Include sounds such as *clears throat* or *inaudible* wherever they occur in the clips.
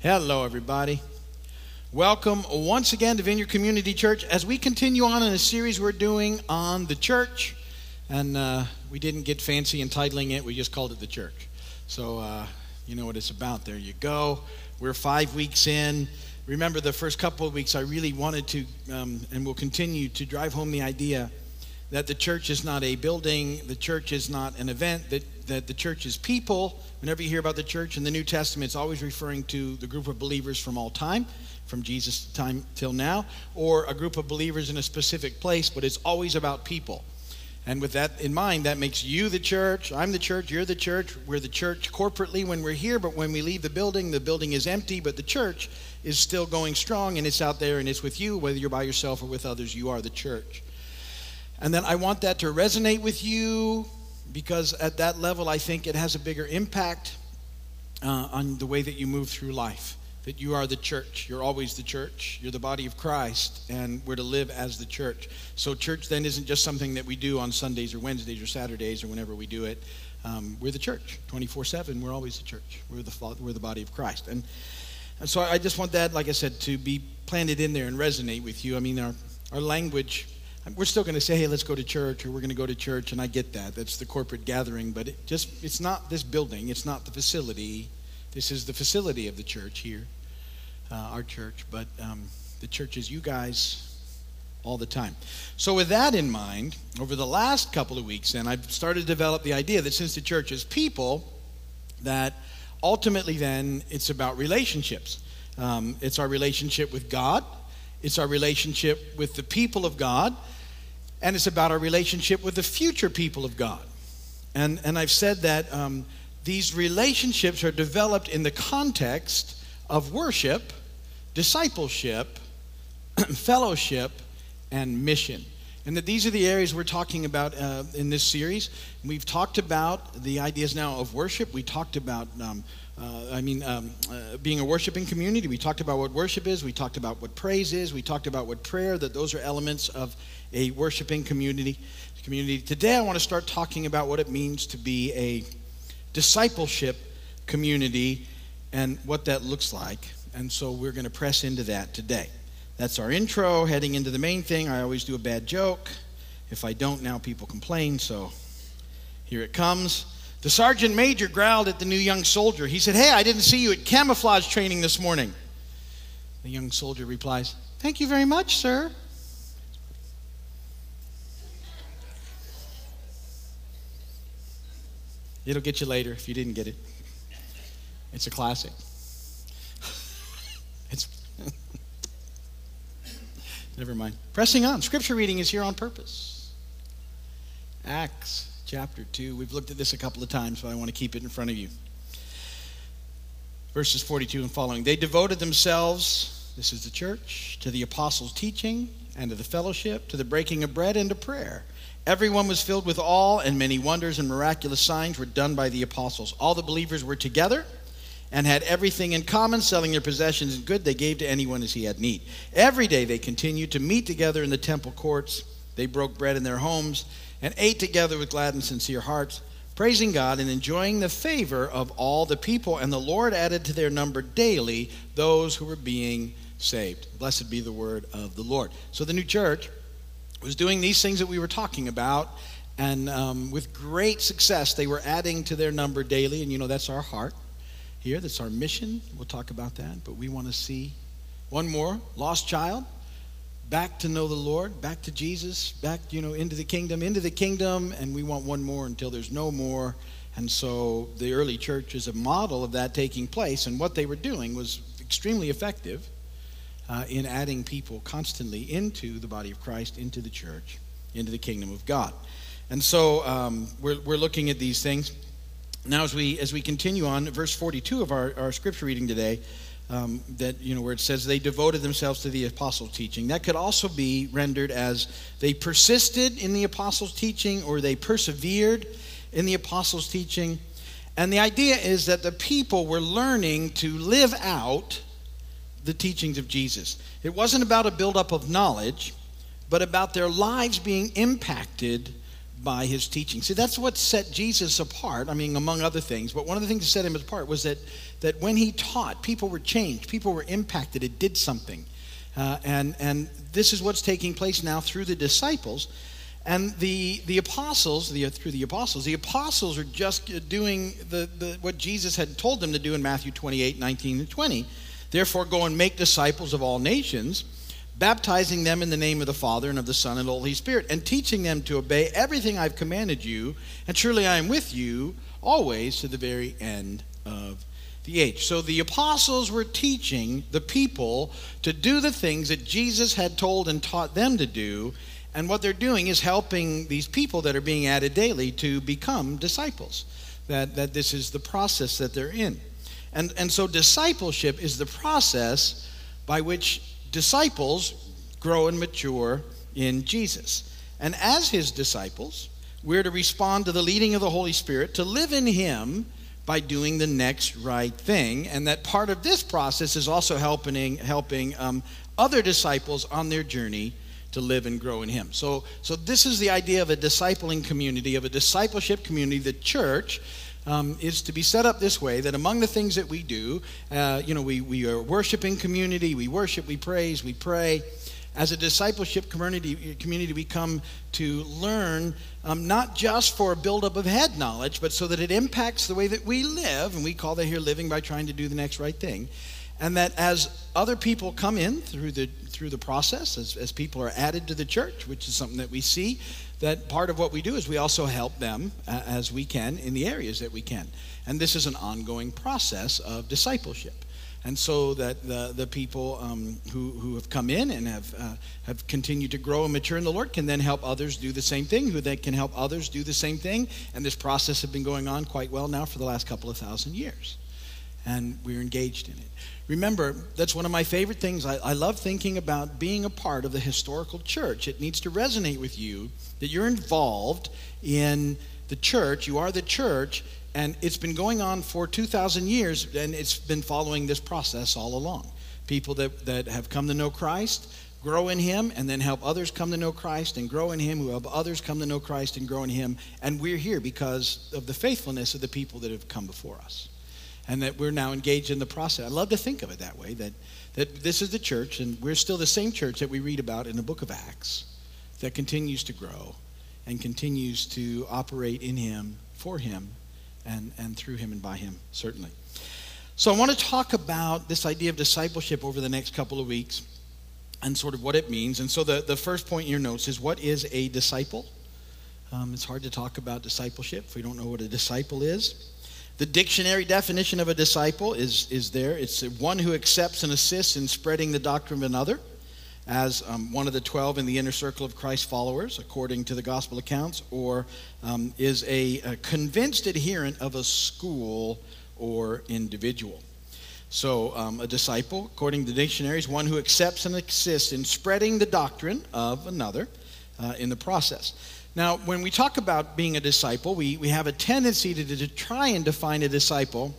Hello, everybody. Welcome once again to Vineyard Community Church as we continue on in a series we're doing on the church. And uh, we didn't get fancy entitling it, we just called it the church. So, uh, you know what it's about. There you go. We're five weeks in. Remember, the first couple of weeks, I really wanted to, um, and will continue to drive home the idea that the church is not a building, the church is not an event, that, that the church is people. Whenever you hear about the church in the New Testament, it's always referring to the group of believers from all time, from Jesus' time till now, or a group of believers in a specific place, but it's always about people. And with that in mind, that makes you the church. I'm the church. You're the church. We're the church corporately when we're here, but when we leave the building, the building is empty, but the church is still going strong and it's out there and it's with you, whether you're by yourself or with others, you are the church. And then I want that to resonate with you because at that level, I think it has a bigger impact uh, on the way that you move through life. That you are the church. You're always the church. You're the body of Christ, and we're to live as the church. So, church then isn't just something that we do on Sundays or Wednesdays or Saturdays or whenever we do it. Um, we're the church 24 7. We're always the church. We're the, we're the body of Christ. And, and so I just want that, like I said, to be planted in there and resonate with you. I mean, our, our language we're still going to say, hey, let's go to church, or we're going to go to church, and I get that. That's the corporate gathering, but it just it's not this building, it's not the facility. This is the facility of the church here, uh, our church, but um, the church is you guys all the time. So, with that in mind, over the last couple of weeks, then I've started to develop the idea that since the church is people, that ultimately then it's about relationships. Um, it's our relationship with God, it's our relationship with the people of God, and it's about our relationship with the future people of God. And, and I've said that um, these relationships are developed in the context of worship, discipleship, *clears throat* fellowship, and mission. And that these are the areas we're talking about uh, in this series. We've talked about the ideas now of worship. We talked about um, uh, I mean, um, uh, being a worshiping community, we talked about what worship is, we talked about what praise is, we talked about what prayer, that those are elements of a worshiping community. community. Today, I want to start talking about what it means to be a discipleship community and what that looks like. And so we're going to press into that today. That's our intro, heading into the main thing. I always do a bad joke. If I don't, now people complain, so here it comes. The sergeant major growled at the new young soldier. He said, Hey, I didn't see you at camouflage training this morning. The young soldier replies, Thank you very much, sir. It'll get you later if you didn't get it. It's a classic. *laughs* it's *laughs* Never mind. Pressing on. Scripture reading is here on purpose. Acts chapter 2. We've looked at this a couple of times, but I want to keep it in front of you. Verses 42 and following. They devoted themselves, this is the church, to the apostles' teaching and to the fellowship, to the breaking of bread and to prayer. Everyone was filled with awe, and many wonders and miraculous signs were done by the apostles. All the believers were together and had everything in common, selling their possessions and good they gave to anyone as he had need. Every day they continued to meet together in the temple courts. They broke bread in their homes and ate together with glad and sincere hearts, praising God and enjoying the favor of all the people. And the Lord added to their number daily those who were being saved. Blessed be the word of the Lord. So the new church was doing these things that we were talking about. And um, with great success, they were adding to their number daily. And you know, that's our heart here. That's our mission. We'll talk about that. But we want to see one more lost child back to know the Lord, back to Jesus, back, you know, into the kingdom, into the kingdom, and we want one more until there's no more. And so the early church is a model of that taking place, and what they were doing was extremely effective uh, in adding people constantly into the body of Christ, into the church, into the kingdom of God. And so um, we're, we're looking at these things. Now, as we, as we continue on, verse 42 of our, our scripture reading today, um, that you know where it says they devoted themselves to the apostles' teaching. That could also be rendered as they persisted in the apostles' teaching or they persevered in the apostles' teaching. And the idea is that the people were learning to live out the teachings of Jesus. It wasn't about a buildup of knowledge, but about their lives being impacted by his teaching. See, that's what set Jesus apart. I mean, among other things, but one of the things that set him apart was that, that when he taught, people were changed, people were impacted, it did something. Uh, and, and this is what's taking place now through the disciples. And the, the apostles, the, through the apostles, the apostles are just doing the, the, what Jesus had told them to do in Matthew 28 19 and 20. Therefore, go and make disciples of all nations baptizing them in the name of the Father and of the Son and the Holy Spirit, and teaching them to obey everything I've commanded you. And surely I am with you always to the very end of the age. So the apostles were teaching the people to do the things that Jesus had told and taught them to do. And what they're doing is helping these people that are being added daily to become disciples. That, that this is the process that they're in. And, and so discipleship is the process by which disciples grow and mature in Jesus. And as his disciples, we're to respond to the leading of the Holy Spirit, to live in him by doing the next right thing. And that part of this process is also helping, helping um, other disciples on their journey to live and grow in him. So, so this is the idea of a discipling community, of a discipleship community, the church um, is to be set up this way that among the things that we do, uh, you know, we, we are worshiping community, we worship, we praise, we pray. As a discipleship community, community we come to learn um, not just for a buildup of head knowledge, but so that it impacts the way that we live, and we call that here living by trying to do the next right thing. And that as other people come in through the through the process, as, as people are added to the church, which is something that we see, that part of what we do is we also help them uh, as we can in the areas that we can. And this is an ongoing process of discipleship. And so that the, the people um, who, who have come in and have, uh, have continued to grow and mature in the Lord can then help others do the same thing, who then can help others do the same thing. And this process has been going on quite well now for the last couple of thousand years. And we're engaged in it. Remember, that's one of my favorite things. I, I, love thinking about being a part of the historical church. It needs to resonate with you that you're involved in the church. You are the church, and it's been going on for 2,000 years, and it's been following this process all along. People that, that have come to know Christ, grow in Him, and then help others come to know Christ and grow in Him, who help others come to know Christ and grow in Him. And we're here because of the faithfulness of the people that have come before us and that we're now engaged in the process. I love to think of it that way, that, that this is the church, and we're still the same church that we read about in the book of Acts that continues to grow and continues to operate in Him, for Him, and, and through Him and by Him, certainly. So I want to talk about this idea of discipleship over the next couple of weeks and sort of what it means. And so the, the first point in your notes is what is a disciple? Um, it's hard to talk about discipleship if we don't know what a disciple is. The dictionary definition of a disciple is, is there. It's one who accepts and assists in spreading the doctrine of another, as um, one of the 12 in the inner circle of Christ's followers, according to the gospel accounts, or um, is a, a convinced adherent of a school or individual. So, um, a disciple, according to the dictionary, is one who accepts and assists in spreading the doctrine of another uh, in the process. Now, when we talk about being a disciple, we, we have a tendency to, to try and define a disciple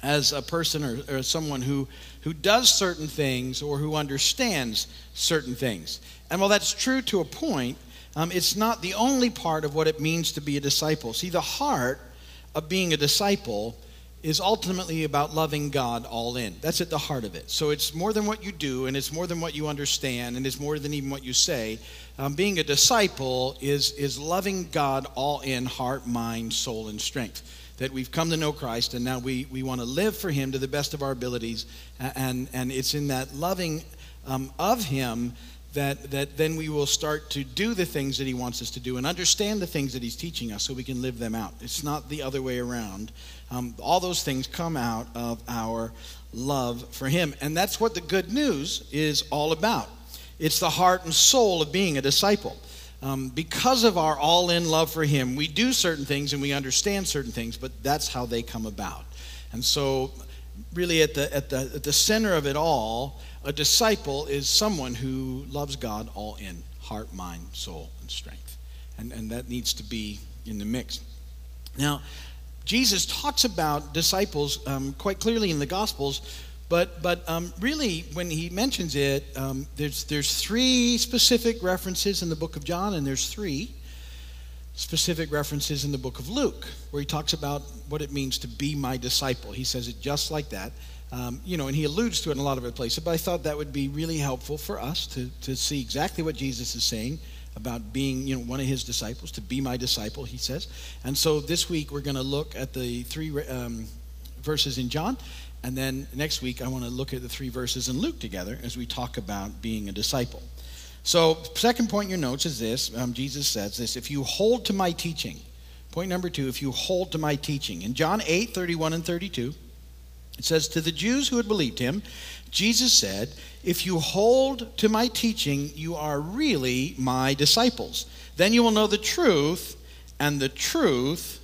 as a person or, or, someone who, who does certain things or who understands certain things. And while that's true to a point, um, it's not the only part of what it means to be a disciple. See, the heart of being a disciple is ultimately about loving God all in. That's at the heart of it. So it's more than what you do, and it's more than what you understand, and it's more than even what you say. Um, being a disciple is, is loving God all in heart, mind, soul, and strength. That we've come to know Christ, and now we, we want to live for Him to the best of our abilities. And, and it's in that loving um, of Him that, that then we will start to do the things that he wants us to do and understand the things that he's teaching us so we can live them out. It's not the other way around. Um, all those things come out of our love for him. And that's what the good news is all about. It's the heart and soul of being a disciple. Um, because of our all in love for him, we do certain things and we understand certain things, but that's how they come about. And so, really, at the, at the, at the center of it all, a disciple is someone who loves God all in heart, mind, soul, and strength. And, and that needs to be in the mix. Now, Jesus talks about disciples um, quite clearly in the Gospels, but, but um, really, when he mentions it, um, there's, there's three specific references in the book of John, and there's three specific references in the book of Luke, where he talks about what it means to be my disciple. He says it just like that. Um, you know, and he alludes to it in a lot of other places, but I thought that would be really helpful for us to, to see exactly what Jesus is saying about being, you know, one of his disciples, to be my disciple, he says. And so this week we're going to look at the three um, verses in John, and then next week I want to look at the three verses in Luke together as we talk about being a disciple. So, second point in your notes is this um, Jesus says this if you hold to my teaching, point number two, if you hold to my teaching. In John 8 31 and 32, it says, To the Jews who had believed him, Jesus said, If you hold to my teaching, you are really my disciples. Then you will know the truth, and the truth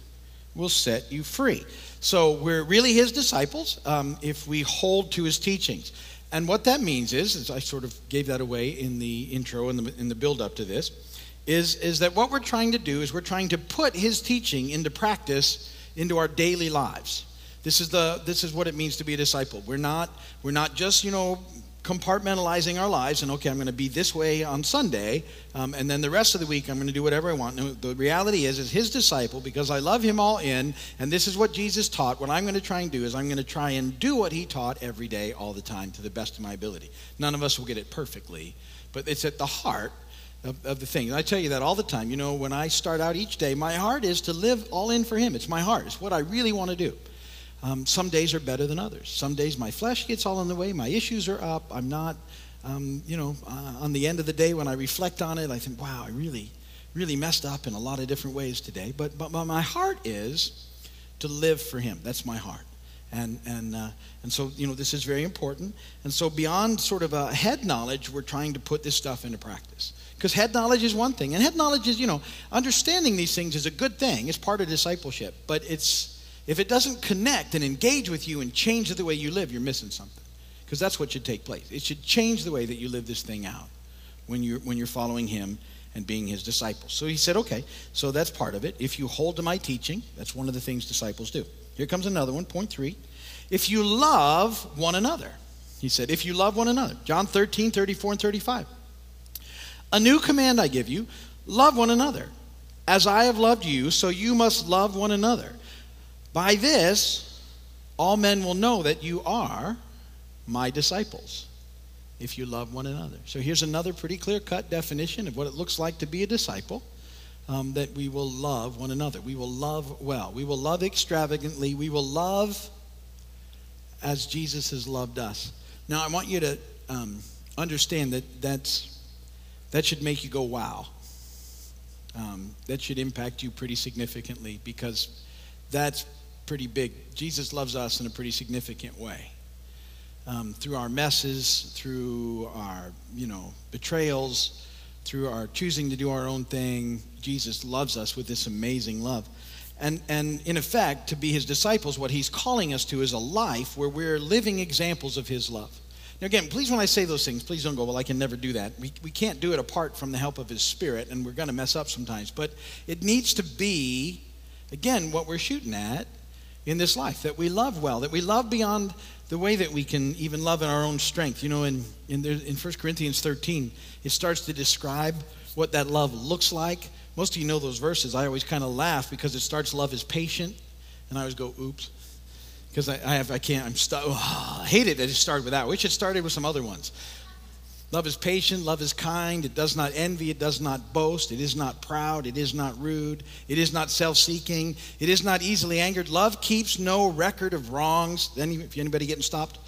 will set you free. So we're really his disciples um, if we hold to his teachings. And what that means is, as I sort of gave that away in the intro and the, in the build up to this, is, is that what we're trying to do is we're trying to put his teaching into practice into our daily lives. This is, the, this is what it means to be a disciple. We're not, we're not just, you know, compartmentalizing our lives and, okay, I'm going to be this way on Sunday, um, and then the rest of the week I'm going to do whatever I want. No, the reality is, as his disciple, because I love him all in, and this is what Jesus taught, what I'm going to try and do is I'm going to try and do what he taught every day, all the time, to the best of my ability. None of us will get it perfectly, but it's at the heart of, of, the thing. And I tell you that all the time. You know, when I start out each day, my heart is to live all in for Him. It's my heart. It's what I really want to do. Um, some days are better than others. Some days my flesh gets all in the way, my issues are up. I'm not, um, you know, uh, on the end of the day when I reflect on it, I think, wow, I really, really messed up in a lot of different ways today. But, but, my heart is to live for Him. That's my heart. And, and, uh, and so, you know, this is very important. And so, beyond sort of a head knowledge, we're trying to put this stuff into practice. Because head knowledge is one thing. And head knowledge is, you know, understanding these things is a good thing. It's part of discipleship. But it's, if it doesn't connect and engage with you and change the way you live, you're missing something. Because that's what should take place. It should change the way that you live this thing out when you're, when you're following Him and being His disciple. So he said, okay, so that's part of it. If you hold to my teaching, that's one of the things disciples do. Here comes another one, point three. If you love one another, he said, if you love one another. John 13, 34, and 35. A new command I give you love one another. As I have loved you, so you must love one another. By this, all men will know that you are my disciples if you love one another. So here's another pretty clear cut definition of what it looks like to be a disciple um, that we will love one another. We will love well. We will love extravagantly. We will love as Jesus has loved us. Now, I want you to um, understand that that's, that should make you go, wow. Um, that should impact you pretty significantly because that's pretty big. Jesus loves us in a pretty significant way. Um, through our messes, through our, you know, betrayals, through our choosing to do our own thing, Jesus loves us with this amazing love. And, and in effect, to be his disciples, what he's calling us to is a life where we're living examples of his love. Now, again, please, when I say those things, please don't go, well, I can never do that. We, we can't do it apart from the help of his spirit, and we're going to mess up sometimes. But it needs to be, again, what we're shooting at in this life, that we love well, that we love beyond the way that we can even love in our own strength. You know, in, in, there, in 1 Corinthians 13, it starts to describe what that love looks like. Most of you know those verses. I always kind of laugh because it starts, love is patient. And I always go, oops. Because I, I, have, I can't, I'm stuck. Oh, I hate it that it started with that. We should start it with some other ones. Love is patient, love is kind, it does not envy, it does not boast, it is not proud, it is not rude, it is not self seeking, it is not easily angered. Love keeps no record of wrongs. Any, if anybody getting stopped?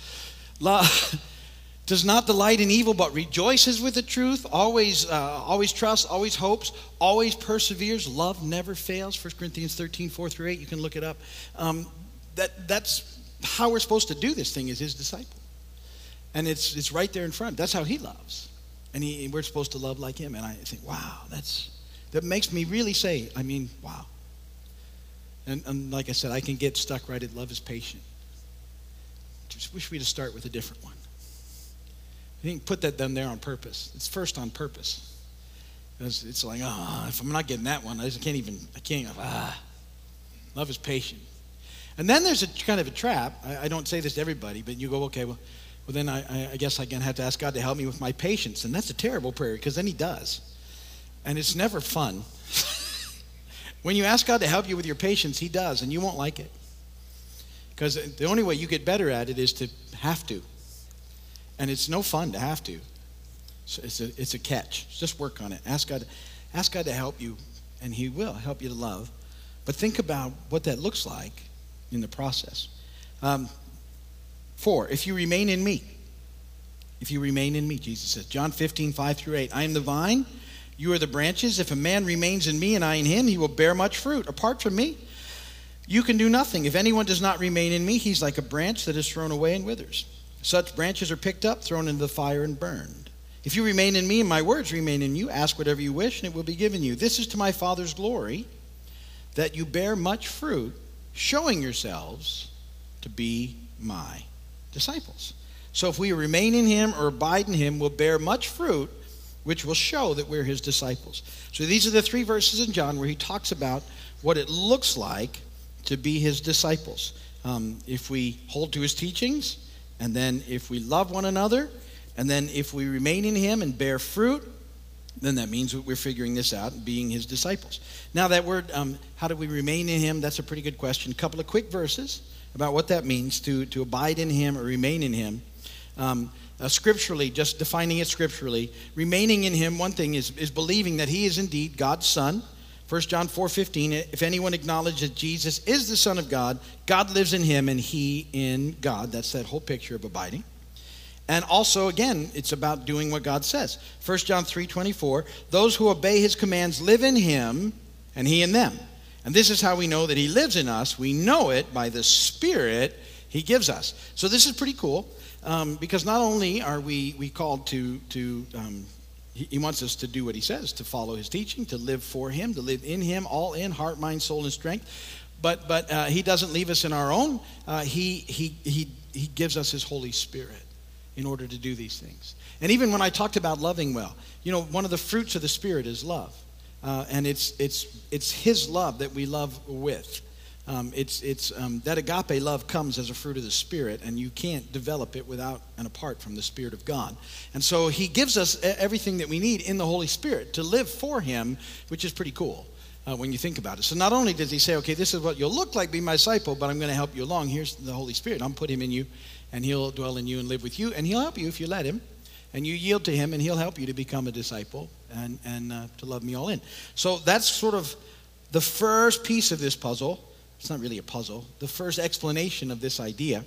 Love *laughs* does not delight in evil, but rejoices with the truth, always, uh, always trusts, always hopes, always perseveres. Love never fails. 1 Corinthians 13, 4 through 8, you can look it up. Um, that, that's how we're supposed to do this thing as his disciple. And it's, it's right there in front. That's how he loves. And he, we're supposed to love like him. And I think, wow, that's, that makes me really say, I mean, wow. And, and like I said, I can get stuck right at love is patient. Just wish we'd start with a different one. I think put that down there on purpose. It's first on purpose. It's, it's like, oh, if I'm not getting that one, I just can't even, I can't, ah. Love is patient. And then there's a kind of a trap. I, I don't say this to everybody, but you go, okay, well, well, then I, I guess I can have to ask God to help me with my patience. And that's a terrible prayer because then He does. And it's never fun. *laughs* When you ask God to help you with your patience, He does, and you won't like it. Because the only way you get better at it is to have to. And it's no fun to have to. So it's, a, it's a catch. Just work on it. Ask God, ask God to help you, and He will help you to love. But think about what that looks like in the process. Um, four, if you remain in me, if you remain in me, Jesus says, John 15, 5 through 8, I am the vine, you are the branches. If a man remains in me and I in him, he will bear much fruit. Apart from me, you can do nothing. If anyone does not remain in me, he's like a branch that is thrown away and withers. Such branches are picked up, thrown into the fire, and burned. If you remain in me and my words remain in you, ask whatever you wish, and it will be given you. This is to my Father's glory that you bear much fruit, showing yourselves to be my disciples. So if we remain in him or abide in him, we'll bear much fruit, which will show that we're his disciples. So these are the three verses in John where he talks about what it looks like to be his disciples. Um, if we hold to his teachings, and then if we love one another, and then if we remain in him and bear fruit, then that means we're figuring this out and being his disciples. Now, that word, um, how do we remain in him? That's a pretty good question. A couple of quick verses about what that means to, to abide in him or remain in him. Um, uh, scripturally, just defining it scripturally, remaining in him, one thing is, is believing that he is indeed God's son. 1 John 4:15 if anyone acknowledges that Jesus is the son of God God lives in him and he in God that's that whole picture of abiding and also again it's about doing what God says 1 John 3:24 those who obey his commands live in him and he in them and this is how we know that he lives in us we know it by the spirit he gives us so this is pretty cool um, because not only are we, we called to, to um, he, he wants us to do what he says, to follow his teaching, to live for him, to live in him, all in heart, mind, soul, and strength. But, but uh, he doesn't leave us in our own. Uh, he, he, he, he gives us his Holy Spirit in order to do these things. And even when I talked about loving well, you know, one of the fruits of the Spirit is love. Uh, and it's, it's, it's his love that we love with. Um, it's, it's, um, that agape love comes as a fruit of the Spirit, and you can't develop it without and apart from the Spirit of God. And so He gives us everything that we need in the Holy Spirit to live for Him, which is pretty cool. Uh, when you think about it. So not only does he say, okay, this is what you'll look like, be my disciple, but I'm going to help you along. Here's the Holy Spirit. I'm put him in you, and he'll dwell in you and live with you, and he'll help you if you let him, and you yield to him, and he'll help you to become a disciple and, and uh, to love me all in. So that's sort of the first piece of this puzzle it's not really a puzzle. The first explanation of this idea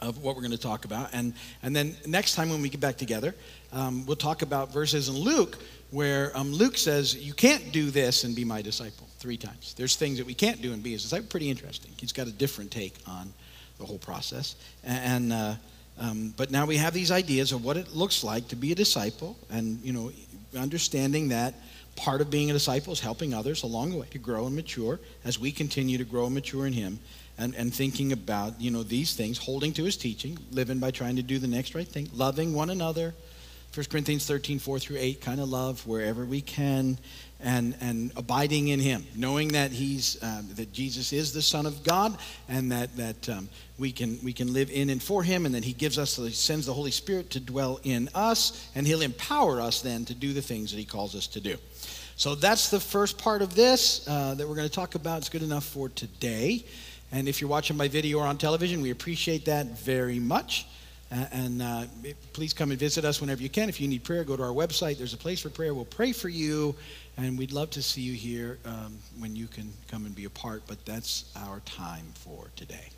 of what we're going to talk about. And, and then next time when we get back together, um, we'll talk about verses in Luke where um, Luke says, You can't do this and be my disciple three times. There's things that we can't do and be his disciple. Pretty interesting. He's got a different take on the whole process. And, uh, um, but now we have these ideas of what it looks like to be a disciple and, you know, understanding that part of being a disciple is helping others along the way to grow and mature as we continue to grow and mature in him and, and thinking about you know these things holding to his teaching living by trying to do the next right thing loving one another 1 corinthians 13 4 through 8 kind of love wherever we can and, and abiding in him knowing that he's uh, that jesus is the son of god and that, that um, we, can, we can live in and for him and that he gives us he sends the holy spirit to dwell in us and he'll empower us then to do the things that he calls us to do so that's the first part of this uh, that we're going to talk about. It's good enough for today. And if you're watching my video or on television, we appreciate that very much. And uh, please come and visit us whenever you can. If you need prayer, go to our website. There's a place for prayer. We'll pray for you. And we'd love to see you here um, when you can come and be a part. But that's our time for today.